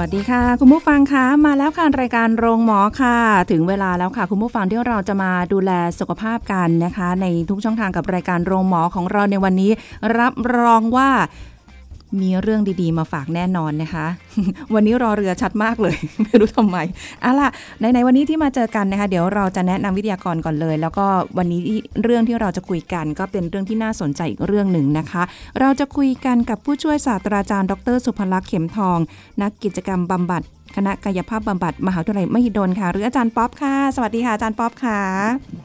วัสดีค่ะ คุณผู้ฟังคะมาแล้วค่ะรายการโรงหมอค่ะ ถึงเวลาแล้วค่ะ คุณผู้ฟังที่เราจะมาดูแลสุขภาพกันนะคะ ในทุกช่องทางกับรายการโรงหมอของเราในวันนี้ รับรองว่า มีเรื่องดีๆ มาฝากแน่นอนนะคะ วันนี้รอเรือชัดมากเลย ไม่รู้ทำไมเอาล่ะในๆวันนี้ที่มาเจอกันนะคะ เดี๋ยวเราจะแนะนำวิทยากรก่อนเลย แล้วก็วันนี้เรื่องที่เราจะคุยกัน ก็เป็นเรื่องที่น่าสนใจอีกเรื่องหนึ่งนะคะ เราจะคุยกันกับผู้ช่วยศาสตราจารย์ ดร สุภลักษณ์เข็มทอง นักกิจกรรมบำบัด คณะกายภาพบำบัดมหาวิทยาลัยมหิดลค่ะ หรืออาจารย์ป๊อปค่ะ สวัสดีค่ะอาจารย์ป๊อปค่ะ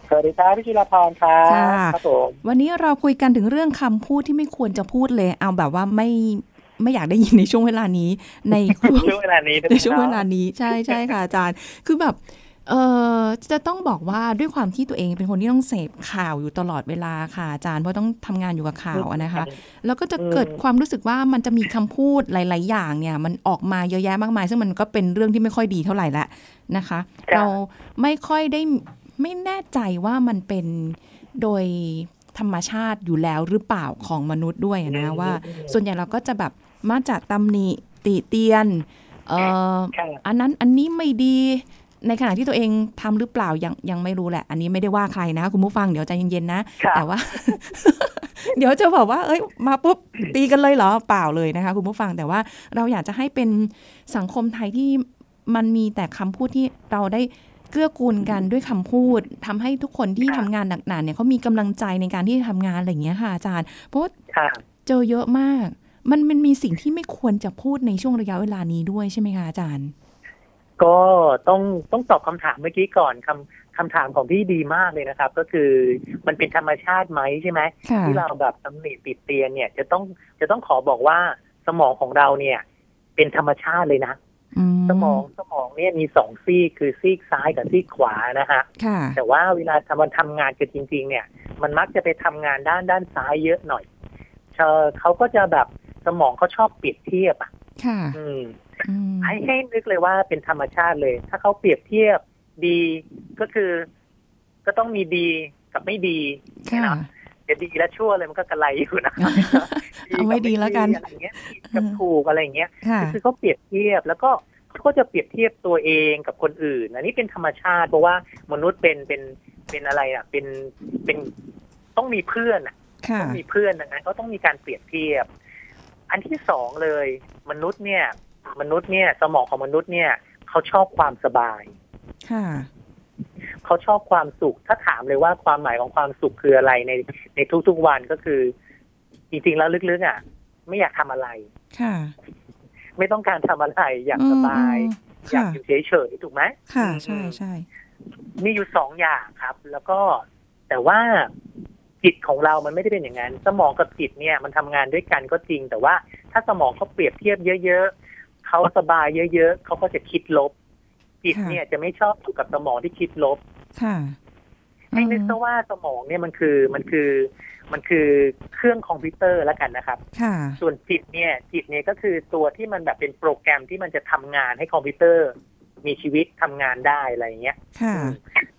สวัสดีครับพี่จิรพรครับค่ะครับผมวันนี้เราคุยกันถึงเรื่องคำพูดที่ไม่ควรจะพูดเลย เอาแบบว่าไม่ไม่อยากได้ยินในช่วงเวลานี้ ในช่วงเวลานี้ในช่วงเวลานี้ใช่ใช่ค่ะอาจารย์ คือแบบ เออจะต้องบอกว่าด้วยความที่ตัวเองเป็นคนที่ต้องเสพข่าวอยู่ตลอดเวลาค่ะอาจารย์เพราะต้องทำงานอยู่กับข่าวอะนะคะ แล้วก็จะเกิดความรู้สึกว่ามันจะมีคำพูดหลาย ๆ อย่างเนี่ย มันออกมาเยอะแยะมากมาย ซึ่งมันก็เป็นเรื่องที่ไม่ค่อยดีเท่าไหร่ละนะคะ เราไม่ค่อยได้ไม่แน่ใจว่ามันเป็นโดยธรรมชาติอยู่แล้วหรือเปล่าของมนุษย์ด้วยนะว่า ส่วนใหญ่เราก็จะแบบมาจากตำหนิติเตียนเอ่อค่ะอันนั้นอันนี้ไม่ดี ในขณะที่ตัวเองทำหรือเปล่ายังยังไม่รู้แหละ อันนี้ไม่ได้ว่าใครนะ คุณผู้ฟังเดี๋ยวใจเย็นๆนะค่ะแต่ว่า เดี๋ยวจะบอกว่า เอ้ย มาปุ๊บตีกันเลยเหรอเปล่าเลยนะคะ คุณผู้ฟังแต่ว่าเราอยากจะให้เป็นสังคมไทยที่มันมีแต่คำพูดที่เราได้เกื้อกูลกันด้วยคำพูดทำให้ทุกคนที่ทำงานหนักหนาเนี่ยเขามีกำลังใจในการที่จะทำงานอะไรอย่างเงี้ยค่ะอาจารย์เพราะว่าค่ะเจอเยอะมาก มันมันมีสิ่งที่ไม่ควรจะพูดในช่วงระยะเวลานี้ด้วยใช่ไหมคะอาจารย์ ก็ต้องต้องตอบคำถามเมื่อกี้ก่อนคำคำถามของพี่ดีมากเลยนะครับ ก็คือมันเป็นธรรมชาติไหมใช่ไหมค่ะที่เราแบบตำหนิติดเตียนเนี่ย จะต้องจะต้องขอบอกว่าสมองของเราเนี่ย เป็นธรรมชาติเลยนะอืสมองสมองเนี่ยมีสองซีกคือซีกซ้ายกับซีกขวานะฮะค่ะแต่ว่าเวลาทำมันทำงานกันจริง ๆ เนี่ย มันมักจะไปทำงานด้านด้านซ้ายเยอะหน่อยเออเขาก็จะแบบสมองเขาชอบเปรียบเทียบอะค่ะอืมอืม ให้ให้นึกเลยว่าเป็นธรรมชาติเลย ถ้าเขาเปรียบเทียบดีก็คือ ก็ต้องมีดีกับไม่ดีค่ะเนาะแต่ดีและชั่วเลยมันก็กระไรอยู่นะเอาไว้ดีแล้วกันอะไรเงี้ยผิดกับถูกอะไรเงี้ยค่ะคือเขาเปรียบเทียบแล้วก็เขาก็จะเปรียบเทียบตัวเองกับคนอื่น อันนี้เป็นธรรมชาติเพราะว่ามนุษย์เป็นเป็นเป็นอะไรอะ เป็นเป็นต้องมีเพื่อนอะค่ะต้องมีเพื่อนดังนั้นก็ต้องมีการเปรียบเทียบ อันที่สองเลย มนุษย์เนี่ย มนุษย์เนี่ย สมองของมนุษย์เนี่ยเขาชอบความสบายค่ะเขาชอบความสุข ถ้าถามเลยว่าความหมายของความสุขคืออะไรในในทุกๆวันก็คือ จริงๆแล้วลึกๆอะ ไม่อยากทำอะไร ค่ะ ไม่ต้องการทำอะไร อยากสบายอืมอยากค่ะอยู่เฉยๆถูกไหมค่ะอืมใช่ใช่มีอยู่สองอย่างครับ แล้วก็แต่ว่าจิตของเรามันไม่ได้เป็นอย่างนั้น สมองกับจิตเนี่ย มันทำงานด้วยกันก็จริง แต่ว่าถ้าสมองเขาเปรียบเทียบเยอะๆ เขาสบายเยอะๆเขาก็จะคิดลบ จิตเนี่ยจะไม่ชอบอยู่กับสมองที่คิดลบ ค่ะให้นึกซะว่าสมองเนี่ยมันคือมันคือ มันคือเครื่องคอมพิวเตอร์แล้วกันนะครับค่ะส่วนจิตเนี่ยจิตเนี่ยก็คือตัวที่มันแบบเป็นโปรแกรมที่มันจะทำงานให้คอมพิวเตอร์ มีชีวิตทำงานได้อะไรอย่างเงี้ยค่ะ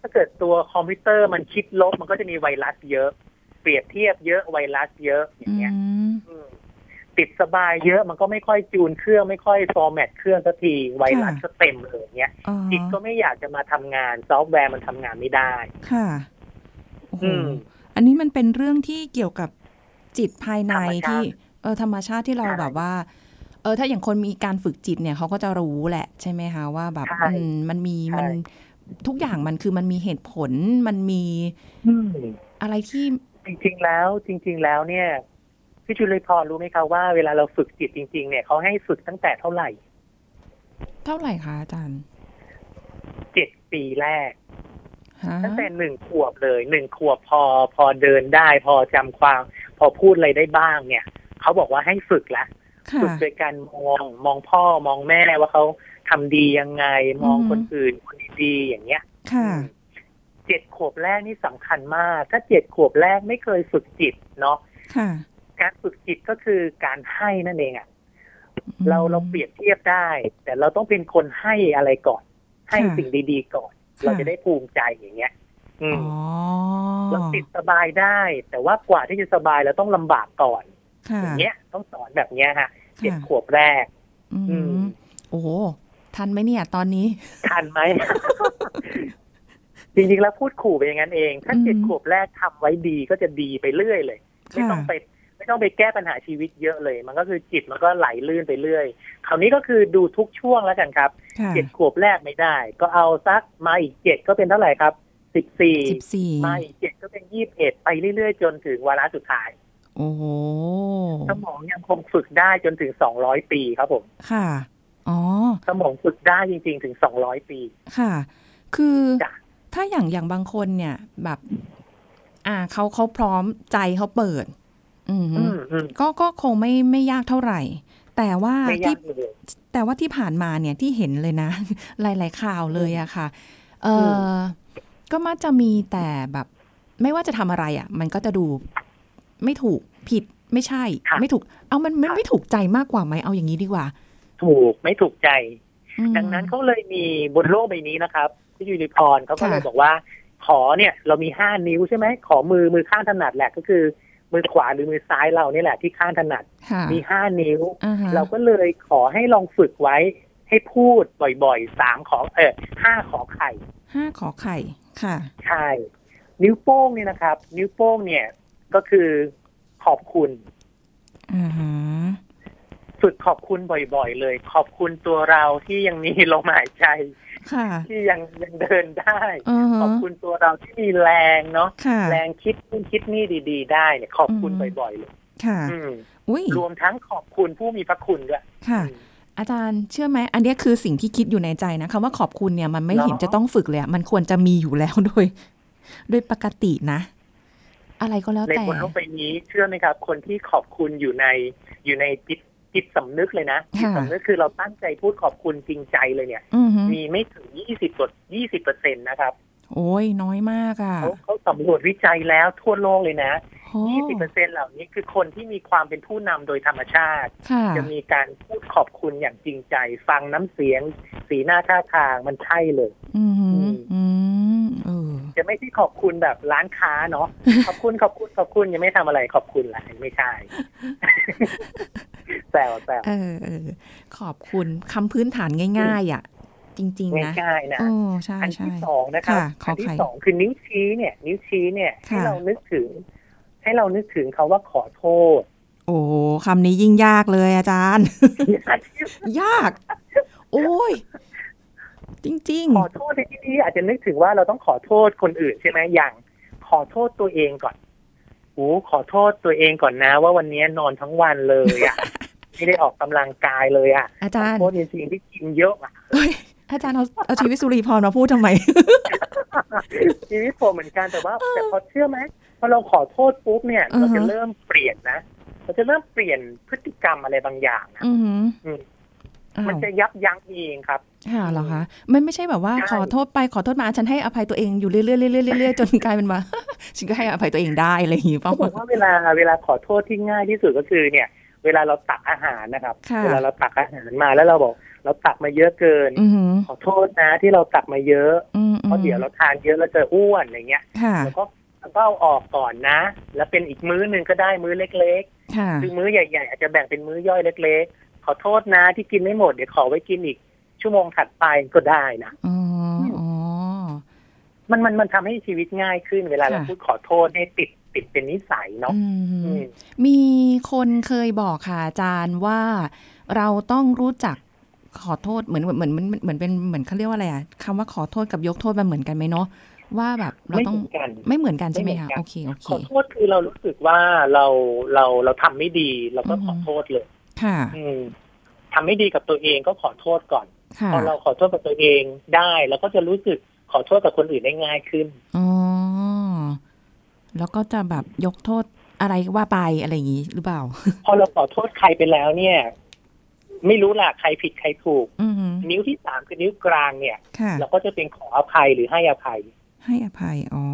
ถ้าเกิดตัวคอมพิวเตอร์มันคิดลบมันก็จะมีไวรัสเยอะ เปรียบเทียบเยอะไวรัสเยอะอ๋ออย่างเงี้ยอืม ติดสบายเยอะมันก็ไม่ค่อยจูนเครื่องไม่ค่อย format เครื่องสักทีไวรัสก็เต็มเลยอย่างเงี้ยอ๋อจิตก็ไม่อยากจะมาทำงานซอฟต์แวร์มันทำงานไม่ได้ค่ะโอ้โหอืมอันนี้มันเป็นเรื่องที่เกี่ยวกับจิตภายในธรรมชาติที่ เออธรรมชาติที่เราใช่แบบว่า เออถ้าอย่างคนมีการฝึกจิตเนี่ยเขาก็จะรู้แหละใช่ไหมคะว่าแบบใช่อืมมันมีใช่มันทุกอย่างมันคือมันมีเหตุผลมันมีอืมอะไรที่จริง ๆ แล้ว จริง ๆ แล้วเนี่ย พี่จุลพรรู้ไหมคะว่าเวลาเราฝึกจิตจริง ๆ เนี่ยเขาให้ฝึกตั้งแต่เท่าไหร่ เท่าไหร่คะอาจารย์เจ็ดปีแรกฮะตั้งแต่หนึ่งขวบเลยหนึ่งขวบพอพอเดินได้ พอจำความ พอพูดอะไรได้บ้าง เนี่ยเขาบอกว่าให้ฝึกละค่ะฝึกโดยการมองมองพ่อมองแม่ว่าเขาทำดียังไง มองอือฮึคนอื่นคนดีๆอย่างเงี้ย ค่ะอืมเจ็ดขวบแรกนี่สำคัญมาก ถ้าเจ็ดขวบแรกไม่เคยฝึกจิตเนาะค่ะ การฝึกจิตก็คือการให้นั่นเองอะ่ะอืมเราเราเปรียบเทียบได้ แต่เราต้องเป็นคนให้อะไรก่อน ให้ค่ะสิ่งดีๆก่อนค่ะเราจะได้ภูมิใจอย่างเงี้ยอือ๋มอเราติดสบายได้ แต่ว่ากว่าที่จะสบายเราต้องลำบากก่อนค่ะอย่างเงี้ย ต้องสอนแบบเนี้ยฮะเจ็ดค่ะขวบแรก อือืมมโอ้โหทันไหมเนี่ย ตอนนี้ ทันไหมจริงๆแล้วพูดขู่ไปอย่างนั้นเอง ถ้าอืมเจ็ดขวบแรกทำไว้ดีก็จะดีไปเรื่อยเลย ไม่ค่ะต้องไป ไม่ต้องไปแก้ปัญหาชีวิตเยอะเลย มันก็คือจิตมันก็ไหลลื่นไปเรื่อยคราวนี้ก็คือดูทุกช่วงแล้วกันครับค่ะเจ็ดขวบแรกไม่ได้ ก็เอาสักมาอีกเจ็ดก็เป็นเท่าไหร่ครับสิบสี่สิบสี่มาอีกเจ็ดก็เป็นยี่สิบเอ็ดไปเรื่อยๆ จนถึงวาระสุดท้าย โอ้โหสมองยังคงฝึกได้จนถึงสองร้อยปีครับผม ค่ะ อ๋อ สมองฝึกได้จริง ๆ ถึงสองร้อยปี ค่ะ คือจ้ะถ้าอย่างอย่างบางคนเนี่ยแบบ อ่าเขาเขาพร้อมใจเขาเปิดอืมอืมอืม ก็ก็คงไม่ไม่ยากเท่าไหร่ แต่ว่าไม่ยาที่กเลยแต่ว่าที่ผ่านมาเนี่ยที่เห็นเลยนะ หลาย ๆ ข่าวเลยอะค่ะเอออก็มักจะมีแต่แบบ ไม่ว่าจะทำอะไรอะมันก็จะดูไม่ถูกผิดไม่ใช่ค่ะไม่ถูก เอามันมันค่ะไม่ถูกใจมากกว่าไหมเอาอย่างนี้ดีกว่า ถูกไม่ถูกใจอืมดังนั้นเขาเลยมีบนโลกใบนี้นะครับ ที่ยูนิคอร์นเขาก็เลยค่ะบอกว่า ขอเนี่ย เรามีห้านิ้วใช่ไหมขอมือมือข้างถนัดแหละก็คือ มือขวาหรือมือซ้ายเราเนี่ยแหละที่ข้างถนัดค่ะมีห้านิ้วอ่าฮะเราก็เลยขอให้ลองฝึกไว้ ให้พูดบ่อยๆสามขอเออห้าขอไข่ห้าขอไข่ค่ะใช่นิ้วโป้งเนี่ยนะครับ นิ้วโป้งเนี่ยก็คือขอบคุณอ่าฮะฝึกขอบคุณบ่อย ๆ เลย ขอบคุณตัวเราที่ยังมีลมหายใจค่ะ ที่ยังยังเดินได้อ่าฮะขอบคุณตัวเราที่มีแรงเนาะค่ะแรงคิดนู่นคิดนี่ดี ๆ ได้เนี่ยขอบคุณอืมบ่อยๆเลยค่ะอืมอุ้ยรวมทั้งขอบคุณผู้มีพระคุณด้วยค่ะอืมอาจารย์เชื่อไหมอันเนี้ยคือสิ่งที่คิดอยู่ในใจนะคำว่าขอบคุณเนี่ยมันไม่เนอะเห็นจะต้องฝึกเลยอะมันควรจะมีอยู่แล้วโดยโดยปกตินะ อะไรก็แล้วในแต่บนโลกใบนี้ เชื่อไหมครับ คนที่ขอบคุณอยู่ในอยู่ในจิต จิตสำนึกเลยนะจิตสำนึกคือเราตั้งใจพูดขอบคุณจริงใจเลยเนี่ยอือหือมีไม่ถึงยี่สิบยี่สิบเปอร์เซ็นต์นะครับ โอ้ยน้อยมากอะเขาเขาสำรวจวิจัยแล้วทั่วโลกเลยนะโอ้ยี่สิบเปอร์เซ็นต์เหล่านี้คือคนที่มีความเป็นผู้นำโดยธรรมชาติค่ะจะมีการพูดขอบคุณอย่างจริงใจ ฟังน้ำเสียง สีหน้าท่าทางมันใช่เลย อือหือมอืมเออจะไม่ใช่ขอบคุณแบบร้านค้าเนาะขอบคุณขอบคุณขอบคุณยังไม่ทำอะไรขอบคุณอะไรไม่ใช่ แซวแซวเออเออขอบคุณคำพื้นฐานง่าย ๆ อะ จริง ๆ นะง่ายๆนะโอ้ใช่อันใช่ที่สองนะครับค่ะขออันที่ไข่สองคือนิ้วชี้เนี่ย นิ้วชี้เนี่ยให้ค่ะเรานึกถึง ให้เรานึกถึงเขาว่าขอโทษ โอ้คำนี้ยิ่งยากเลยอาจารย์ ยาก โอ้ยจริงขอโทษในที่นี้อาจจะนึกถึงว่าเราต้องขอโทษคนอื่นใช่ไหมอย่างขอโทษตัวเองก่อนโอ้ขอโทษตัวเองก่อนนะ ว่าวันนี้นอนทั้งวันเลยอะ ไม่ได้ออกกำลังกายเลยอะๆอาขจาอรย์โทษจริงๆที่กินเยอะอะเฮ้ยอาจารย์เอาเอาชีวิตสุริพรมาพูดทำไม ชีวิตผมเหมือนกันแต่ว่า แต่พอเชื่อไหมพอเราขอโทษปุ๊บเนี่ยอือฮะเราจะเริ่มเปลี่ยนนะเราจะเริ่มเปลี่ยนพฤติกรรมอะไรบางอย่างนะอือหืออืมอ้าวมันจะยับยั้งเองครับค่ะเหรอคะมันไม่ใช่แบบว่าใช่ขอโทษไปขอโทษมาฉันให้อภัยตัวเองอยู่เรื่อยๆเรื่อยๆเรื่อยๆจนกลายเป็นว่าฉันก็ให้อภัยตัวเองได้อะไรอย่างงี้เปล่าเขาบอกว่าเวลาเวลาขอโทษที่ง่ายที่สุดก็คือเนี่ย เวลาเราตักอาหารนะครับค่ะเวลาเราตักอาหารมาแล้วเราบอก เราตักมาเยอะเกินอือหือขอโทษนะที่เราตักมาเยอะอืมเพราะเดี๋ยวเราทานเยอะแล้วจะอ้วนอะไรเงี้ยค่ะแล้วก็แล้วก็เอาออกก่อนนะ แล้วเป็นอีกมื้อหนึ่งก็ได้มื้อเล็กค่ะๆคือมื้อใหญ่ๆอาจจะแบ่งเป็นมื้อย่อยเล็ก ๆ ขอโทษนะที่กินไม่หมดเดี๋ยวขอไว้กินอีก ชั่วโมงถัดไปก็ได้นะอ๋ออ๋อมันมันมันทำให้ชีวิตง่ายขึ้น เวลาเราค่ะพูดขอโทษให้ติด ติดเป็นนิสัยเนาะอืมอืมมีคนเคยบอกค่ะอาจารย์ว่าเราต้องรู้จักขอโทษเหมือนเหมือนเหมือนเหมือนเหมือนเป็นเหมือนเขาเรียกว่าอะไรอะคำว่าขอโทษกับยกโทษมันเหมือนกันไหมเนาะว่าแบบเราไม่ต้อเหงมือนกันไม่เหมือนกันใช่ไหมไม่เหมืคะอนกันโอเคโอเคขอโทษคือเรารู้สึกว่าเราเราเราทำไม่ดีเราก็อือฮึขอโทษเลย ค่ะ อืมทำไม่ดีกับตัวเองก็ขอโทษก่อนค่ะพอเราขอโทษกับตัวเองได้เราก็จะรู้สึกขอโทษกับคนอื่นได้ง่ายขึ้น อ๋อ แล้วก็จะแบบยกโทษอะไรว่าไปอะไรอย่างนี้หรือเปล่า พอเราขอโทษใครไปแล้วเนี่ย ไม่รู้ล่ะใครผิดใครถูกอือหือนิ้วที่สามคือนิ้วกลางเนี่ยค่ะเราก็จะเป็นขออภัยหรือให้อภัย ให้อภัยอ๋อ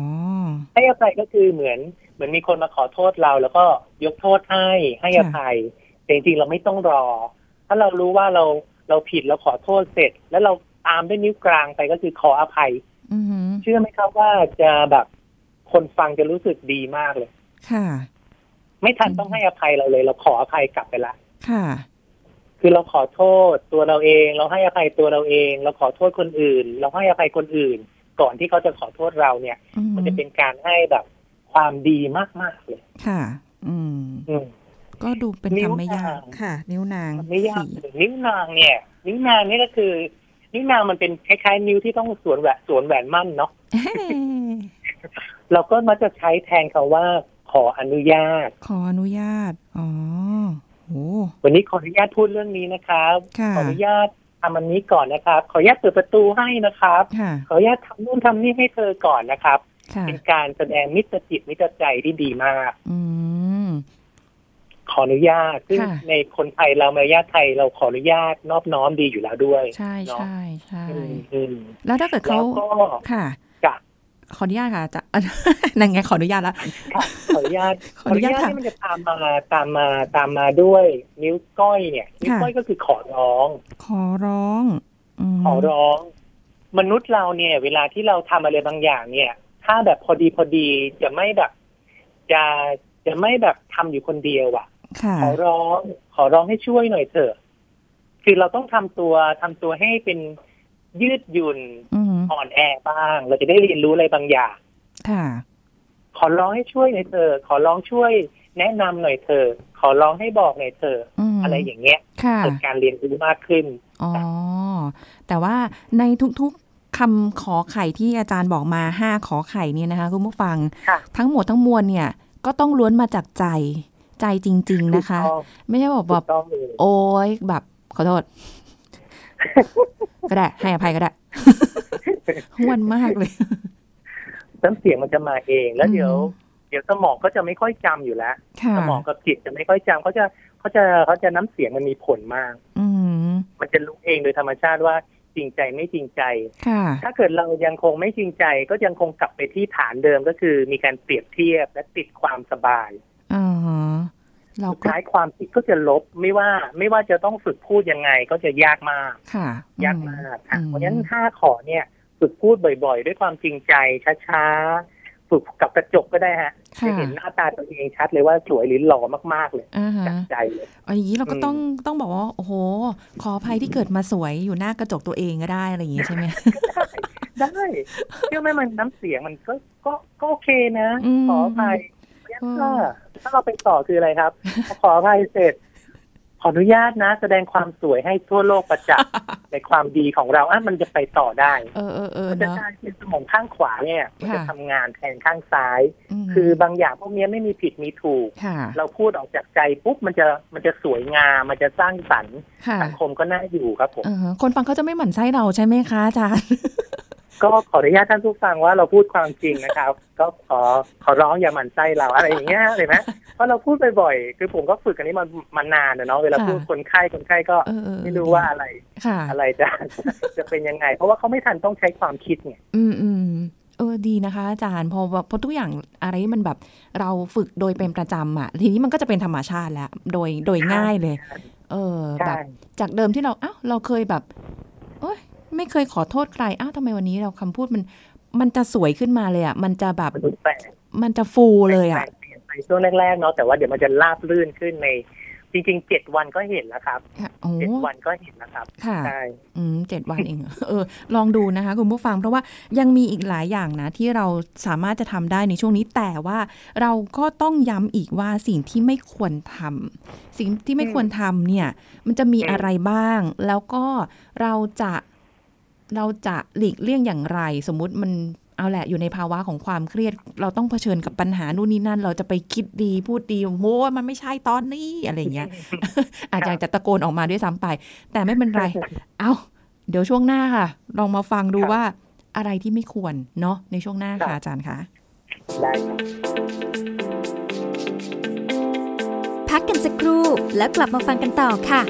ให้อภัยก็คือเหมือน เหมือนมีคนมาขอโทษเรา แล้วก็ยกโทษให้ให้อภัยแต่จริงๆเราไม่ต้องรอ ถ้าเรารู้ว่าเราเราผิดเราขอโทษเสร็จ แล้วเราตามด้วยนิ้วกลางไปก็คือขออภัยอือหือเชื่อไหมครับว่าจะแบบ คนฟังจะรู้สึกดีมากเลย ค่ะ ไม่ทันต้องให้อภัยเราเลย เราขออภัยกลับไปละ ค่ะ คือเราขอโทษตัวเราเอง เราให้อภัยตัวเราเอง เราขอโทษคนอื่น เราให้อภัยคนอื่น ก่อนที่เขาจะขอโทษเราเนี่ยอือหืมันอจะเป็นการให้แบบความดีมาก ๆ เลย ค่ะ อืมอืมก็ดูเป็นนิ้วคำไม่ยากนางค่ะ นิ้วนางไม่ยากสี่เลยนิ้วนางเนี่ย นิ้วนางนี่ก็คือ นิ้วนางมันเป็นคล้ายๆ นิ้วที่ต้องสวมแหวนสวมแหวนมั่นเนาะ เอ้ยเราก็มักจะใช้แทนคาว่า ขออนุญาต ขออนุญาต อ๋อโหวันนี้ขออนุญาตพูดเรื่องนี้นะครับค่ะขออนุญาตทำอันนี้ก่อนนะครับ ขออนุญาตเปิดประตูให้นะครับค่ะขออนุญาตทำนู่นทำนี่ให้เธอก่อนนะครับค่ะเป็นการแสดงมิตรจิตมิตรใจที่ดีมากอืมขออนุญาตซึ่งค่ะในคนไทยเรามารยาทไทยเราขออนุญาตนอบน้อมดีอยู่แล้วด้วย ใช่เนาะใช่ใช่อืมอืมแล้วถ้าเกิดแล้เขาวก็ค่ะจะ ขออนุญาตค่ะจะนั่นไงขออนุญาตแล้วค่ะขออนุญาตขออนุญาตค่ะนี่มันจะตามมาตามมาตามมาด้วย นิ้วก้อยเนี่ย นิ้วค่ะก้อยก็คือขอร้อง ขอร้องมขอร้อง มนุษย์เราเนี่ย เวลาที่เราทำอะไรบางอย่าง เนี่ย ถ้าแบบพอดีพอดีจะไม่แบบ จะจะไม่แบบทำอยู่คนเดียวอะค่ะขอร้อง ขอร้องให้ช่วยหน่อยเถอะ คือเราต้องทำตัวทำตัวให้เป็นยืดหยุ่น อืมอ่อนแอบ้าง เราจะได้เรียนรู้อะไรบางอย่างค่ะ ขอร้องให้ช่วยหน่อยเถอะขอร้องช่วยแนะนำหน่อยเถอะขอร้องให้บอกหน่อยเถอะมอะไรอย่างเงี้ยค่ะเกิดการเรียนรู้มากขึ้นอ๋อแต่ว่าในทุกๆคำขอไข่ที่อาจารย์บอกมาห้าขอไข่เนี่ยนะคะคุณผู้ฟังค่ะทั้งหมดทั้งมวลเนี่ย ก็ต้องล้วนมาจากใจใจจริง ๆ นะคะถูกต้องไม่ใช่บอกถูแบกบต้องเลยโอ้ยแบบขอโทษ ก็ได้ ให้อภัยก็ได้ห้วนมากเลยน้ำเสียงมันจะมาเอง แล้วเดี๋ยวอืมเดี๋ยวสมองก็จะไม่ค่อยจำอยู่แล้วค่ะสมองกับจิตจะไม่ค่อยจำเขาจะเขาจะเขาจะน้ำเสียงมันมีผลมาก อืมมันจะรู้เองโดยธรรมชาติว่าจริงใจไม่จริงใจค่ะถ้าเกิดเรายังคงไม่จริงใจ ก็ยังคงกลับไปที่ฐานเดิมก็คือมีการเปรียบเทียบและติดความสบาย อ่าฮะเรา สุด ก็ ท้ายความคิดก็จะลบไม่ว่าไม่ว่าจะต้องฝึกพูดยังไงก็จะยากมากค่ะยากมากค่ะอืมเพราะฉะนั้นห้าขอเนี่ยฝึกพูดบ่อยๆ ด้วยความจริงใจช้าๆ ฝึกกับกระจกก็ได้ฮะจะค่ะเห็นหน้าตาตัวเองชัดเลยว่าสวยหรือหล่อมากๆเลยอ่าฮะจากใจเลยเอาอย่างนี้เราก็อืมต้องต้องบอกว่าโอ้โห ขออภัยที่เกิดมาสวยอยู่หน้ากระจกตัวเองก็ได้อะไรอย่างนี้ใช่ไหมได้เชื่อไหมมันน้ำเสียงมันก็ก็ก็โอเคนะอืมขออภัยอืม ถ้าถ้าเราไปต่อคืออะไรครับพอขออภัยเสร็จ ขออนุญาตนะ แสดงความสวยให้ทั่วโลกประจักษ์ในความดีของเราอะมันจะไปต่อได้ เออเออเออมันจะเนาะกลายเป็นสมองข้างขวาเนี่ยมันจะค่ะทำงานแทนข้างซ้ายมคือบางอย่างพวกนี้ไม่มีผิดมีถูกค่ะเราพูดออกจากใจปุ๊บมันจะมันจะสวยงามมันจะสร้างสรรค์ค่ะสังคมก็น่าอยู่ครับผมเออคนฟังเขาจะไม่หมั่นไส้เราใช่ไหมคะอาจารย์ ก็ขออนุญาตท่านผู้ฟังว่าเราพูดความจริงนะครับ ก็ขอขอร้องอย่าหมั่นไส้เราอะไรอย่างเงี้ยเลยไหมเพราะเราพูดบ่อยๆคือผมก็ฝึกอันนี้มามานานนะเนาะเวลาค่ะพูดคนไข้คนไข้ก็เออเออเออไม่รู้ว่าอะไรค่ะอะไรจะจะเป็นยังไง เพราะว่าเขาไม่ทันต้องใช้ความคิดไงอืมอืมเออดีนะคะ อาจารย์พอแบบพอทุกอย่างอะไรที่มันแบบเราฝึกโดยเป็นประจำอะ ทีนี้มันก็จะเป็นธรรมชาติแล้วโดยโดยง่ายเลย เออแบใช่บจากเดิมที่เราอ้าวเราเคยแบบโอ้ย ไม่เคยขอโทษใครอ้าวทำไมวันนี้เราคำพูดมัน มันจะสวยขึ้นมาเลยอะ มันจะแบบมนุษย์แปลกมันจะฟูเลยอะเปลี่ยนไปช่วงแรกๆเนาะแต่ว่าเดี๋ยวมันจะราบลื่นขึ้นในจริงๆเจ็ดวันก็เห็นแล้วครับค่ะโอ้เจ็ดวันก็เห็นนะครับ ค่ะใช่อืมเจ็ดวันเอง เออ ลองดูนะคะ คุณผู้ฟัง เพราะว่ายังมีอีกหลายอย่างนะ ที่เราสามารถจะทำได้ในช่วงนี้ แต่ว่าเราก็ต้องย้ำอีกว่าสิ่งที่ไม่ควรทำสิ่งที่ไม่ควรทำเนี่ย มันจะมีอะไรบ้าง แล้วก็เราจะ เราจะหลีกเลี่ยงอย่างไร สมมุติมันเอาแหละอยู่ในภาวะของความเครียด เราต้องเผชิญกับปัญหานู่นนี่นั่น เราจะไปคิดดีพูดดีโอ้ยมันไม่ใช่ตอนนี้อะไรอย่างเงี้ย อาจจะอยากจะตะโกนออกมาด้วยซ้ำไป แต่ไม่เป็นไร เอาเดี๋ยวช่วงหน้าค่ะ ลองมาฟังดูครับว่าอะไรที่ไม่ควรเนาะในช่วงหน้าครัค่ะบอาจารย์คะได้ครับพักกันสักครู่แล้วกลับมาฟังกันต่อค่ะ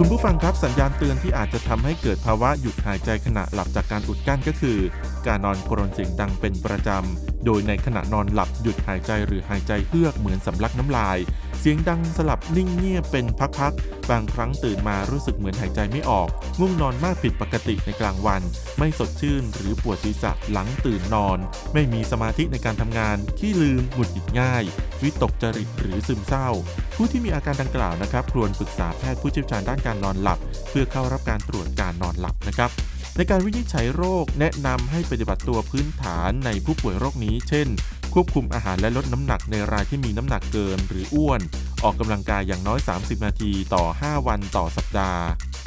คุณผู้ฟังครับสัญญาณเตือนที่อาจจะทำให้เกิดภาวะหยุดหายใจขณะหลับจากการอุดกั้นก็คือ การนอนกรนเสียงดังเป็นประจำ โดยในขณะนอนหลับหยุดหายใจหรือหายใจเฮือกเหมือนสำลักน้ำลาย เสียงดังสลับนิ่งเงียบเป็นพักๆ บางครั้งตื่นมารู้สึกเหมือนหายใจไม่ออก ง่วงนอนมากผิดปกติในกลางวัน ไม่สดชื่นหรือปวดศีรษะหลังตื่นนอน ไม่มีสมาธิในการทำงาน ขี้ลืมหงุดหงิดง่าย วิตกจริตหรือซึมเศร้า ผู้ที่มีอาการดังกล่าวนะครับควรปรึกษาแพทย์ผู้เชี่ยวชาญด้านการนอนหลับ เพื่อเข้ารับการตรวจการนอนหลับนะครับ ในการวินิจฉัยโรคแนะนำให้ปฏิบัติตัวพื้นฐานในผู้ป่วยโรคนี้ เช่น ควบคุมอาหารและลดน้ำหนักในรายที่มีน้ำหนักเกินหรืออ้วน ออกกำลังกายอย่างน้อย 30 นาทีต่อ 5 วันต่อสัปดาห์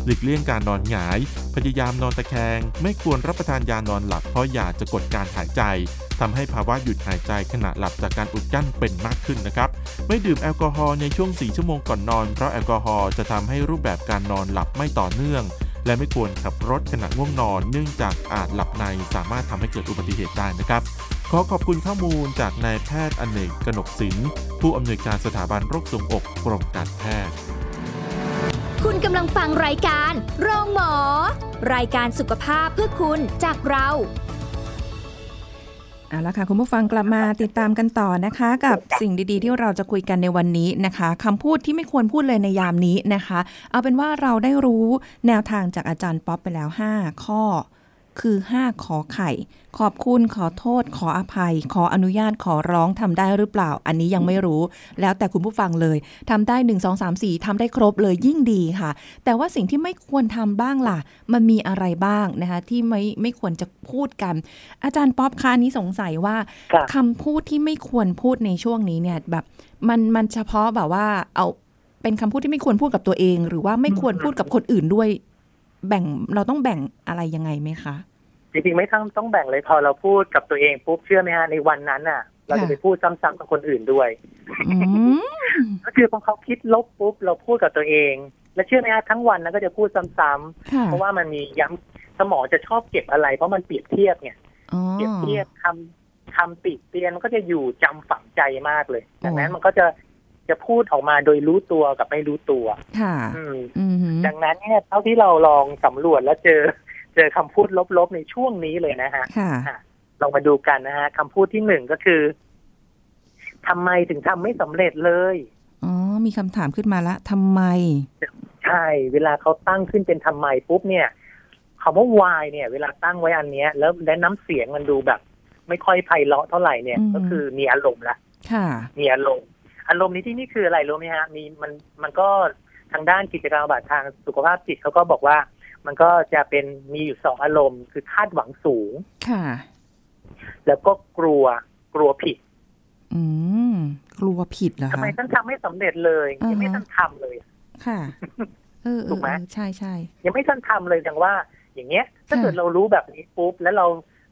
หลีกเลี่ยงการนอนหงาย พยายามนอนตะแคง ไม่ควรรับประทานยานอนหลับเพราะยาจะกดการหายใจทำให้ภาวะหยุดหายใจขณะหลับจากการอุดกั้นเป็นมากขึ้นนะครับ ไม่ดื่มแอลกอฮอล์ในช่วง 4 ชั่วโมงก่อนนอน เพราะแอลกอฮอล์จะทำให้รูปแบบการนอนหลับไม่ต่อเนื่อง และไม่ควรขับรถขณะง่วงนอน เนื่องจากอาจหลับในสามารถทำให้เกิดอุบัติเหตุได้นะครับ ขอขอบคุณข้อมูลจากนายแพทย์อเนกกนกศิลป์ผู้อำนวยการสถาบันโรคทรงอกกรมการแพทย์ คุณกำลังฟังรายการโรงหมอ รายการสุขภาพเพื่อคุณจากเรา เอาละค่ะคุณผู้ฟังกลับมาติดตามกันต่อนะคะ กับสิ่งดีๆ ที่เราจะคุยกันในวันนี้นะคะคำพูดที่ไม่ควรพูดเลยในยามนี้นะคะ เอาเป็นว่าเราได้รู้แนวทางจากอาจารย์ป๊อปไปแล้ว 5 ข้อ คือ 5 ขอไข่ ขอบคุณขอโทษ ขออภัย ขออนุญาตขอร้องทำได้หรือเปล่า อันนี้ยังไม่รู้ แล้วแต่คุณผู้ฟังเลยทำได้ 1 2 3 4ทำได้ครบเลยยิ่งดีค่ะ แต่ว่าสิ่งที่ไม่ควรทำบ้างล่ะ มันมีอะไรบ้างนะคะที่ไม่ไม่ควรจะพูดกัน อาจารย์ป๊อปคะอันนี้สงสัยว่าครับคำพูดที่ไม่ควรพูดในช่วงนี้เนี่ยแบบมันมันเฉพาะแบบว่าเอาเป็นคำพูดที่ไม่ควรพูดกับตัวเอง หรือว่าไม่ควรพูดกับคนอื่นด้วย แบ่งเราต้องแบ่งอะไรยังไงไหมคะ จริงๆไม่ต้องต้องแบ่งเลยพอเราพูดกับตัวเองปุ๊บเชื่อไหมฮะในวันนั้นน่ะ เราจะไปพูดซ้ำๆกับคนอื่นด้วยอืมก็คือพอเขาคิดลบปุ๊บเราพูดกับตัวเอง แล้วเชื่อไหมฮะทั้งวันนั้นก็จะพูดซ้ำค่ะๆเพราะว่ามันมีย้ำสมองจะชอบเก็บอะไร เพราะมันเปรียบเทียบไงอ๋อเปรียบเทียบคำคำติเตียนมันก็จะอยู่จำฝังใจมากเลยอ๋อดังนั้นมันก็จะจะพูดออกมาโดยรู้ตัวกับไม่รู้ตัว ค่ะอืมอืมดังนั้นเนี่ยเท่าที่เราลองสำรวจแล้วเจอ เจอคำพูดลบๆในช่วงนี้เลยนะฮะค่ะลองมาดูกันนะฮะคำพูดที่หนึ่งก็คือทำไมถึงทำไม่สำเร็จเลย อ๋อ มีคำถามขึ้นมาละทำไม ใช่ เวลาเขาตั้งขึ้นเป็นทำไมปุ๊บเนี่ยคำว่าวายเนี่ย เวลาตั้งไว้อันเนี้ย แล้วและน้ำเสียงมันดูแบบ ไม่ค่อยไพเราะเท่าไหร่เนี่ยอืมก็คือมีอารมณ์ละ ค่ะ มีอารมณ์ อารมณ์นี้ที่นี่คืออะไรรู้ไหมฮะ มีมันมันก็ทางด้านกิจกรรมบำบัดทางสุขภาพจิตเขาก็บอกว่า มันก็จะเป็นมีอยู่สองอารมณ์ คือคาดหวังสูง ค่ะ แล้วก็กลัวกลัวผิด อืมกลัวผิดเหรอทำคะไมฉันทำไม่สำเร็จเลยอ่าฮะยังไม่ทันทำเลย ค่ะ เออเอถูอกไหมเออใช่ใช่ยังไม่ทันทำเลยจังว่า อย่างเงี้ย ถ้าค่ะเกิดเรารู้แบบนี้ปุ๊บแล้วเรา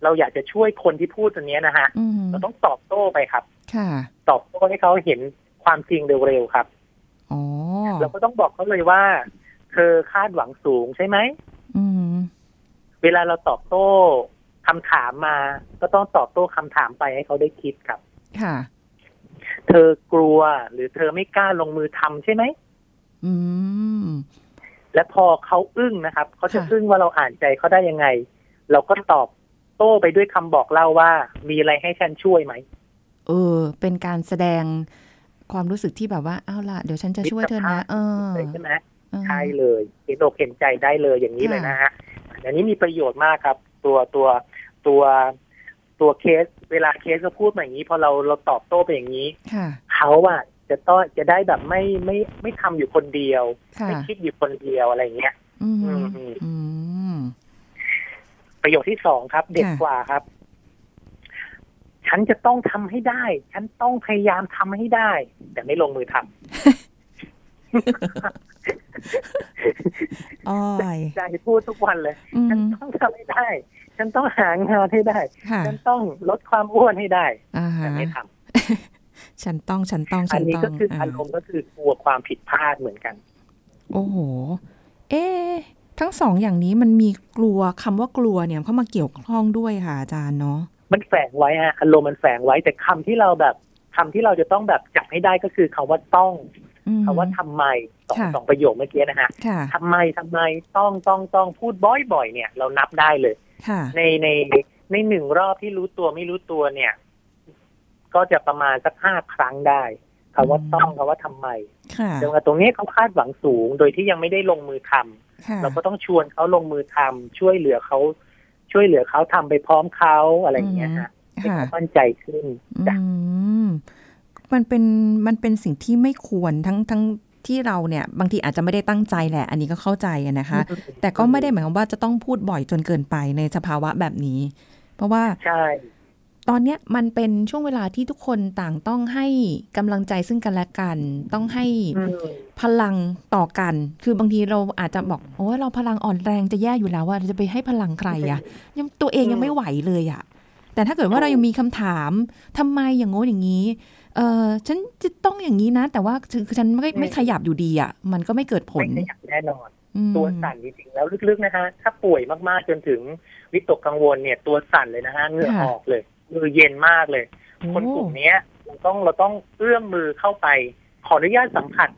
เราอยากจะช่วยคนที่พูดตัวเนี้ยนะฮะอืมเราต้องตอบโต้ไปครับ ค่ะ ตอบโต้ให้เขาเห็นความจริงเร็วๆครับอ๋อเราก็ต้องบอกเขาเลยว่าเธอคาดหวังสูงใช่ไหมอืมเวลาเราตอบโต้คำถามมา ก็ต้องตอบโต้คำถามไปให้เขาได้คิดครับ ค่ะ เธอกลัวหรือเธอไม่กล้าลงมือทำใช่ไหมอืมและพอเขาอึ้งนะครับเขาจะค่ะอึ้งว่าเราอ่านใจเขาได้ยังไง เราก็ตอบโต้ไปด้วยคำบอกเล่าว่า มีอะไรให้ฉันช่วยไหมเออ เป็นการแสดงความรู้สึกที่แบบว่า อ้าวล่ะ เดี๋ยวฉันจะช่วยเธอนะ เออใช่ไหมเออ ใช่เลยเห็นอกเห็นใจได้เลยอย่างนี้ค่ะเลยนะฮะอันนี้มีประโยชน์มากครับ ตัวตัวตัวตัวเคส เวลาเคสเขาพูดมาอย่างนี้พอเราเราตอบโต้ไปอย่างนี้ค่ะเขาอะจะต้องจะได้แบบไม่ไม่ไม่ทำอยู่คนเดียวค่ะไม่คิดอยู่คนเดียวอะไรอย่างเงี้ยอืมอืมอืมประโยคที่สองครับ เด็ดค่ะกว่าครับ ฉันจะต้องทำให้ได้ ฉันต้องพยายามทำให้ได้ แต่ไม่ลงมือทำ อ้อยใจพูดทุกวันเลยอืฉันมต้องทำให้ได้ ฉันต้องหางานให้ได้ค่ะฉันต้องลดความอ้วนให้ได้อ่าฮะแต่ไม่ทฉันต้องฉันต้องำอัฉันนนี้ต้อก็งคืออาอารมณ์ก็คือกลัวความผิดพลาดเหมือนกัน โอ้โห เอ๊ะทั้งสองอย่างนี้มันมีกลัวคำว่ากลัวเนี่ยเข้ามาเกี่ยวข้องด้วยค่ะอาจารย์เนาะมันแฝงไว้ฮะอารมณ์มันแฝงไว้แต่คำที่เราแบบคำที่เราจะต้องแบบจับให้ได้ก็คือคำว่าต้องอืม คำว่าทำไมสองค่ะสองประโยคเมื่อกี้นะฮะค่ะทำไมทำไมต้องต้องต้องพูดบ่อยๆเนี่ย เรานับได้เลยค่ะในในในหนึ่งรอบที่รู้ตัวไม่รู้ตัวเนี่ย ก็จะประมาณสักห้าครั้งได้คำว่าต้องคำว่าทำไมค่ะแต่ว่าตรงนี้เขาคาดหวังสูง โดยที่ยังไม่ได้ลงมือทำค่ะเราก็ต้องชวนเขาลงมือทำช่วยเหลือเขาช่วยเหลือเขาทำไปพร้อมเขาอะไรอย่างเงี้ยฮะให้ค่ะเขามั่นใจขึ้นจ้ะอื มมันเป็นมันเป็นสิ่งที่ไม่ควรทั้งทั้งที่เราเนี่ยบางทีอาจจะไม่ได้ตั้งใจแหละ อันนี้ก็เข้าใจอะนะคะ แต่ก็ไม่ได้หมายความว่าจะต้องพูดบ่อยจนเกินไปในสภาวะแบบนี้ เพราะว่าใช่ตอนเนี้ยมันเป็นช่วงเวลาที่ทุกคนต่างต้องให้กำลังใจซึ่งกันและกัน ต้องให้อืมพลังต่อกัน คือบางทีเราอาจจะบอกโอ้ยเราพลังอ่อนแรงจะแย่อยู่แล้วว่าจะไปให้พลังใครอะยังตัวเองยังไม่ไหวเลยอะแต่ถ้าเกิดว่าเรายังมีคำถามทำไมอย่างโน้นอย่างนี้ เออฉันจะต้องอย่างนี้นะ แต่ว่าคือฉันไม่ไม่ขยับอยู่ดีอะมันก็ไม่เกิดผลไม่ขยับแน่นอนอืมตัวสั่นจริงๆแล้วลึกๆนะฮะถ้าป่วยมากๆจนถึงวิตกกังวลเนี่ย ตัวสั่นเลยนะฮะเหงื่อค่ะออกเลยมือเย็นมากเลย คนกลุ่มเนี้ยเราต้องเราต้องเอื้อมมือเข้าไป ขออนุญาตสัมผัส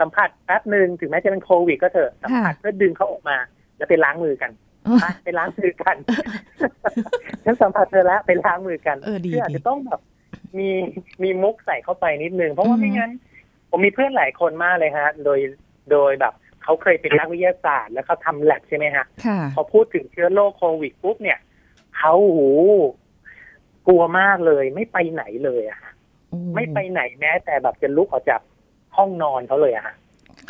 สัมผัสแป๊บหนึ่งถึงแม้จะเป็นโควิด ก็เถอะสัมผัสเพื่อดึงเขาออกมา แล้วไปล้างมือกันโอ้ไปไปล้างมือกันฉันสัมผัสเธอแล้วไปล้างมือกันเออดีคืออาจดีจะต้องแบบ มีมีมุกใส่เข้าไปนิดนึง เพราะว่าอือฮึไม่งั้น ผมมีเพื่อนหลายคนมากเลยฮะ โดยโดยแบบเขาเคยเป็นนักวิทยาศาสตร์ แล้วเขาทำแลบใช่ไหมฮะค่ะพอพูดถึงเชื้อโรคโควิดปุ๊บเนี่ยเขาโอ้โหกลัวมากเลย ไม่ไปไหนเลยอะฮะโอ้ไม่ไปไหนแม้แต่แบบจะลุกออกจากห้องนอนเขาเลยอะฮะ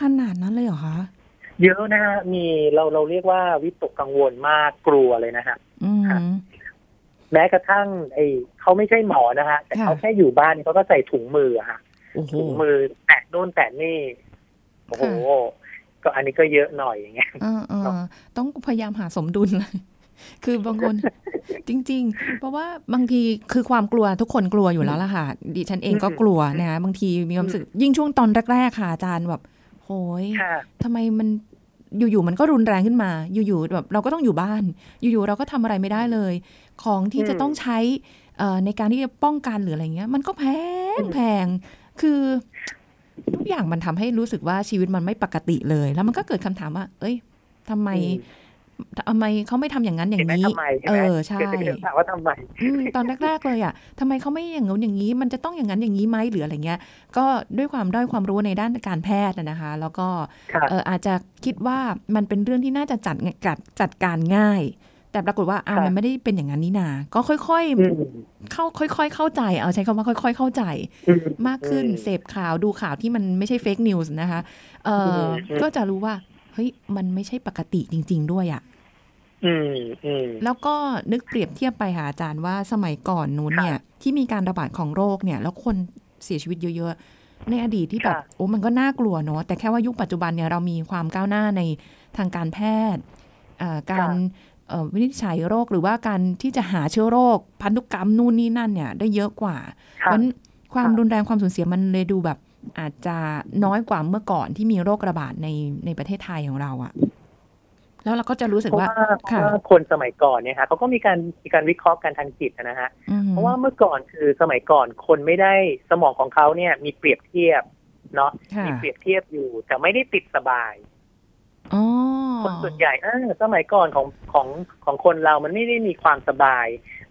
ขนาดนั้นเลยเหรอคะเยอะนะฮะมีเราเราเรียกว่าวิตกกังวลมากกลัวเลยนะฮะอืมครับ แม้กระทั่งไอ้เขาไม่ใช่หมอนะฮะแต่ค่ะเขาแค่อยู่บ้านเขาก็ใส่ถุงมืออะฮะโอ้โหถุงมือแตะโน่นแตะนี่โอ้โหก็อันนี้ก็เยอะหน่อยอย่างเงี้ยเออเออต้องพยายามหาสมดุลเลยคือบางคนจริง ๆ เพราะว่าบางทีคือความกลัวทุกคนกลัวอยู่แล้วล่ะค่ะ ดิฉันเองก็กลัวนะคะบางทีมีความรู้สึกยิ่งช่วงตอนแรกๆค่ะอาจารย์แบบโหยค่ะทำไมมัน อยู่ๆมันก็รุนแรงขึ้นมา อยู่ๆแบบเราก็ต้องอยู่บ้าน อยู่ๆเราก็ทำอะไรไม่ได้เลย ของที่จะต้องใช้ในการที่จะป้องกันหรืออะไรเงี้ย มันก็แพงแพงคือทุกอย่างมันทำให้รู้สึกว่าชีวิตมันไม่ปกติเลย แล้วมันก็เกิดคำถามว่า เอ้ยทำไม ทำไมเขาไม่ทำอย่างนั้นอย่าเห็นงไหมนี้ทำไมใช่เอไหมอใช่เกิดจะเกิดถามว่าทำไมอืมตอนแรกๆเลยอะทำไมเขาไม่อย่างงู้นอย่างนี้ มันจะต้องอย่างนั้นอย่างนี้ไหมหรืออะไรเงี้ย ก็ด้วยความด้อยความรู้ในด้านการแพทย์นะนะคะ แล้วก็ค่ะเอออาจจะคิดว่ามันเป็นเรื่องที่น่าจะจัดจัดจัดการง่าย แต่ปรากฏว่าอ้าวค่ะมันไม่ได้เป็นอย่างนั้นนี่นา ก็ค่อยอืมๆเข้าค่อยๆเข้าใจ เอาใช้คำว่าค่อย ๆ เข้าใจอืมากขึ้นอืมเสพข่าวดูข่าวที่มันไม่ใช่เฟกนิวส์นะคะ เอออมก็จะรู้ว่าเฮ้ยมันไม่ใช่ปกติจริง ๆ ด้วยอะอืมอืมแล้วก็นึกเปรียบเทียบไปหาอาจารย์ว่าสมัยก่อนนู้นเนี่ย ที่มีการระบาดของโรคเนี่ย แล้วคนเสียชีวิตเยอะๆ ในอดีตที่แบบค่ะโอ้มันก็น่ากลัวเนาะแต่แค่ว่ายุคปัจจุบันเนี่ยเรามีความก้าวหน้าในทางการแพทย์เอ่อการเอ่อวินิจฉัยโรคหรือว่าการที่จะหาเชื้อโรค พันธุกรรมนู่นนี่นั่นเนี่ย ได้เยอะกว่าเพค่ะราะฉะนั้นความค่ะรุนแรงความสูญเสียมันเลยดูแบบ อาจจะน้อยกว่าเมื่อก่อนที่มีโรคระบาดในในประเทศไทยของเราอะแล้วเราก็จะรู้สึกเพราะว่าว่าเพค่ะราะว่าคนสมัยก่อนเนี่ยฮะเขาก็มีการมีการวิเคราะห์กันทางจิตนะฮะอืมเพราะว่าเมื่อก่อนคือสมัยก่อนคนไม่ได้สมองของเขาเนี่ย มีเปรียบเทียบเนาะค่ะมีเปรียบเทียบอยู่ แต่ไม่ได้ติดสบายอ๋อคนส่วนใหญ่เออสมัยก่อนของของของคนเรามันไม่ได้มีความสบาย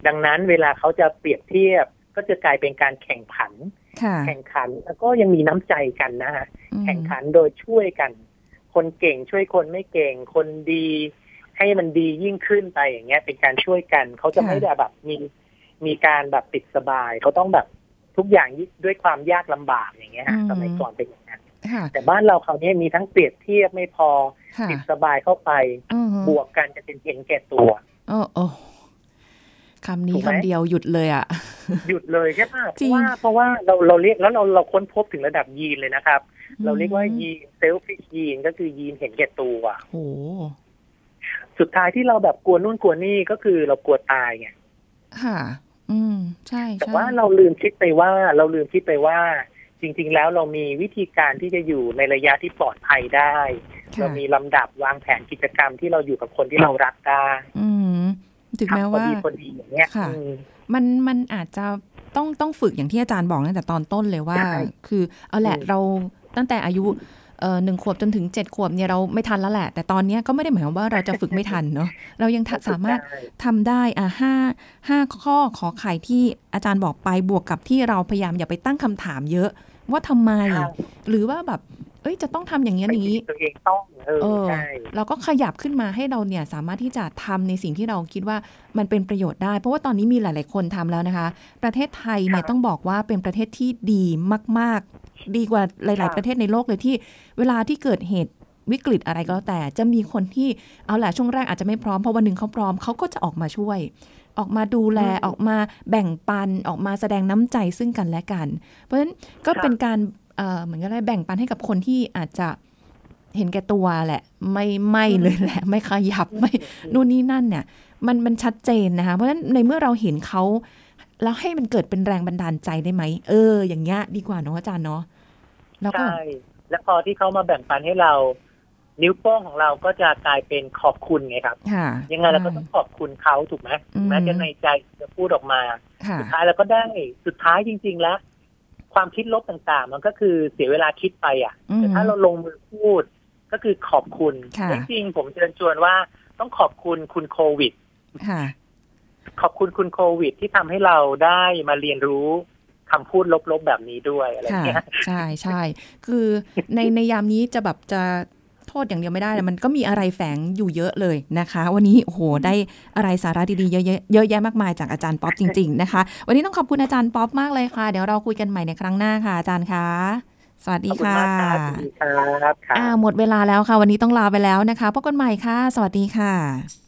ดังนั้นเวลาเขาจะเปรียบเทียบก็จะกลายเป็นการแข่งขันค่ะ แข่งขันแล้วก็ยังมีน้ำใจกันนะฮะอืมแข่งขันโดยช่วยกัน คนเก่งช่วยคนไม่เก่งคนดี ให้มันดียิ่งขึ้นไปอย่างเงี้ย เป็นการช่วยกันเขาจะไม่ได้แบบมีมีการแบบติดสบายเขาต้องแบบทุกอย่างด้วยความยากลำบากอย่างเงี้ยฮะสมัยก่อนเป็นอย่างนั้นค่ะแต่บ้านเราคราวนี้มีทั้งเปรียบเทียบไม่พอค่ะติดสบายเข้าไปอือฮึบวกกันจะเป็นเห็นแก่ตัวโอ้โอ้ คำนี้ถูกไหมคำเดียวหยุดเลยอะ หยุดเลยใช่ปะเพจริงราะว่าเพราะว่าเราเราเรียกแล้วเราเราค้นพบถึงระดับยีนเลยนะครับ เราเรียกว่ายีนเซลฟิชยีนก็คือยีนเห็นแก่ตัวโอ้สุดท้ายที่เราแบบกลัวนู่นกลัวนี่ก็คือเรากลัวตายไงค่ะ อืม ใช่แต่ใช่ว่าเราลืมคิดไปว่า เราลืมคิดไปว่า จริง ๆ แล้วเรามีวิธีการที่จะอยู่ในระยะที่ปลอดภัยได้ค่ะเรามีลำดับวางแผนกิจกรรมที่เราอยู่กับคนที่เรารักได้อืม ถึงแม้ทำพอว่าดีพอดีอย่างเงี้ยค่ะอืมมันมันอาจจะต้องต้องฝึกอย่างที่อาจารย์บอกตั้งแต่ตอนต้นเลยว่าใช่คือเอาแหละอืมเราตั้งแต่อายุเอ่อหนึ่งขวบจนถึงเจ็ดขวบเนี่ยเราไม่ทันแล้วแหละ แต่ตอนเนี้ยก็ไม่ได้หมายความว่าเราจะฝึกไม่ทันเนาะเรายังทะสามารถได้ทำได้อะห้าห้าข้อขอไข่ที่อาจารย์บอกไปบวกกับที่เราพยายามอย่าไปตั้งคำถามเยอะ ว่าทำไมใช่หรือว่าแบบ เอ้ยจะต้องทำอย่างนี้ยอย่างนี้ตัวเองต้องเออเออใช่เราก็ขยับขึ้นมาให้เราเนี่ยสามารถที่จะทำในสิ่งที่เราคิดว่ามันเป็นประโยชน์ได้ เพราะว่าตอนนี้มีหลาย ๆ คนทำแล้วนะคะ ประเทศไทยเนี่ยต้องบอกว่าเป็นประเทศที่ดีมาก ๆ ดีกว่าหลาย ๆ ประเทศในโลกเลยที่ เวลาที่เกิดเหตุวิกฤตอะไรก็แล้วแต่จะมีคนที่เอาแหละช่วงแรกอาจจะไม่พร้อมเพราะวันหนึ่งเขาพร้อมเขาก็จะออกมาช่วย ออกมาดูแลออกมาแบ่งปันออกมาแสดงน้ำใจซึ่งกันและกัน เพราะฉะนั้นก็เป็นการเอ่อเหมือนกันเลยแบ่งปันให้กับคนที่อาจจะเห็นแก่ตัวแหละ ไม่ไม่เลยแหละ ไม่ขยับไม่นู่นนี่นั่นเนี่ย มันมันชัดเจนนะคะ เพราะฉะนั้นในเมื่อเราเห็นเขาแล้วให้มันเกิดเป็นแรงบันดาลใจได้ไหมเออ อย่างเงี้ยดีกว่าเนาะอาจารย์เนาะแล้วก็ใช่แล้วพอที่เขามาแบ่งปันให้เรา นิ้วโป้งของเราก็จะกลายเป็นขอบคุณไงครับค่ะยังไงเราก็ต้องขอบคุณเขาถูกไหมถึงแม้อืมจะในใจจะพูดออกมาค่ะสุดท้ายเราก็ได้สุดท้ายจริง ๆ แล้ว ความคิดลบต่างๆ มันก็คือเสียเวลาคิดไปอะอืมแต่ถ้าเราลงมือพูดก็คือขอบคุณค่ะจริงๆผมเชิญชวนว่าต้องขอบคุณคุณโควิดค่ะขอบคุณคุณโควิด ที่ทำให้เราได้มาเรียนรู้คำพูดลบๆแบบนี้ด้วยอะไรค่ะเงี้ยใช่ใช่คือในในยามนี้จะแบบจะ โทษอย่างเดียวไม่ได้นะมันก็มีอะไรแฝงอยู่เยอะเลยนะคะ วันนี้โอ้โหได้อะไรสาระดีๆเยอะแยะเยอะแยะมากมายจากอาจารย์ป๊อปจริง ๆ นะคะ วันนี้ต้องขอบคุณอาจารย์ป๊อปมากเลยค่ะ เดี๋ยวเราคุยกันใหม่ในครั้งหน้าค่ะอาจารย์คะสวัสดีขอบคุณค่ะมากครับสวัสดีครับครับอ่าหมดเวลาแล้วค่ะ วันนี้ต้องลาไปแล้วนะคะพบกันใหม่ค่ะ สวัสดีค่ะ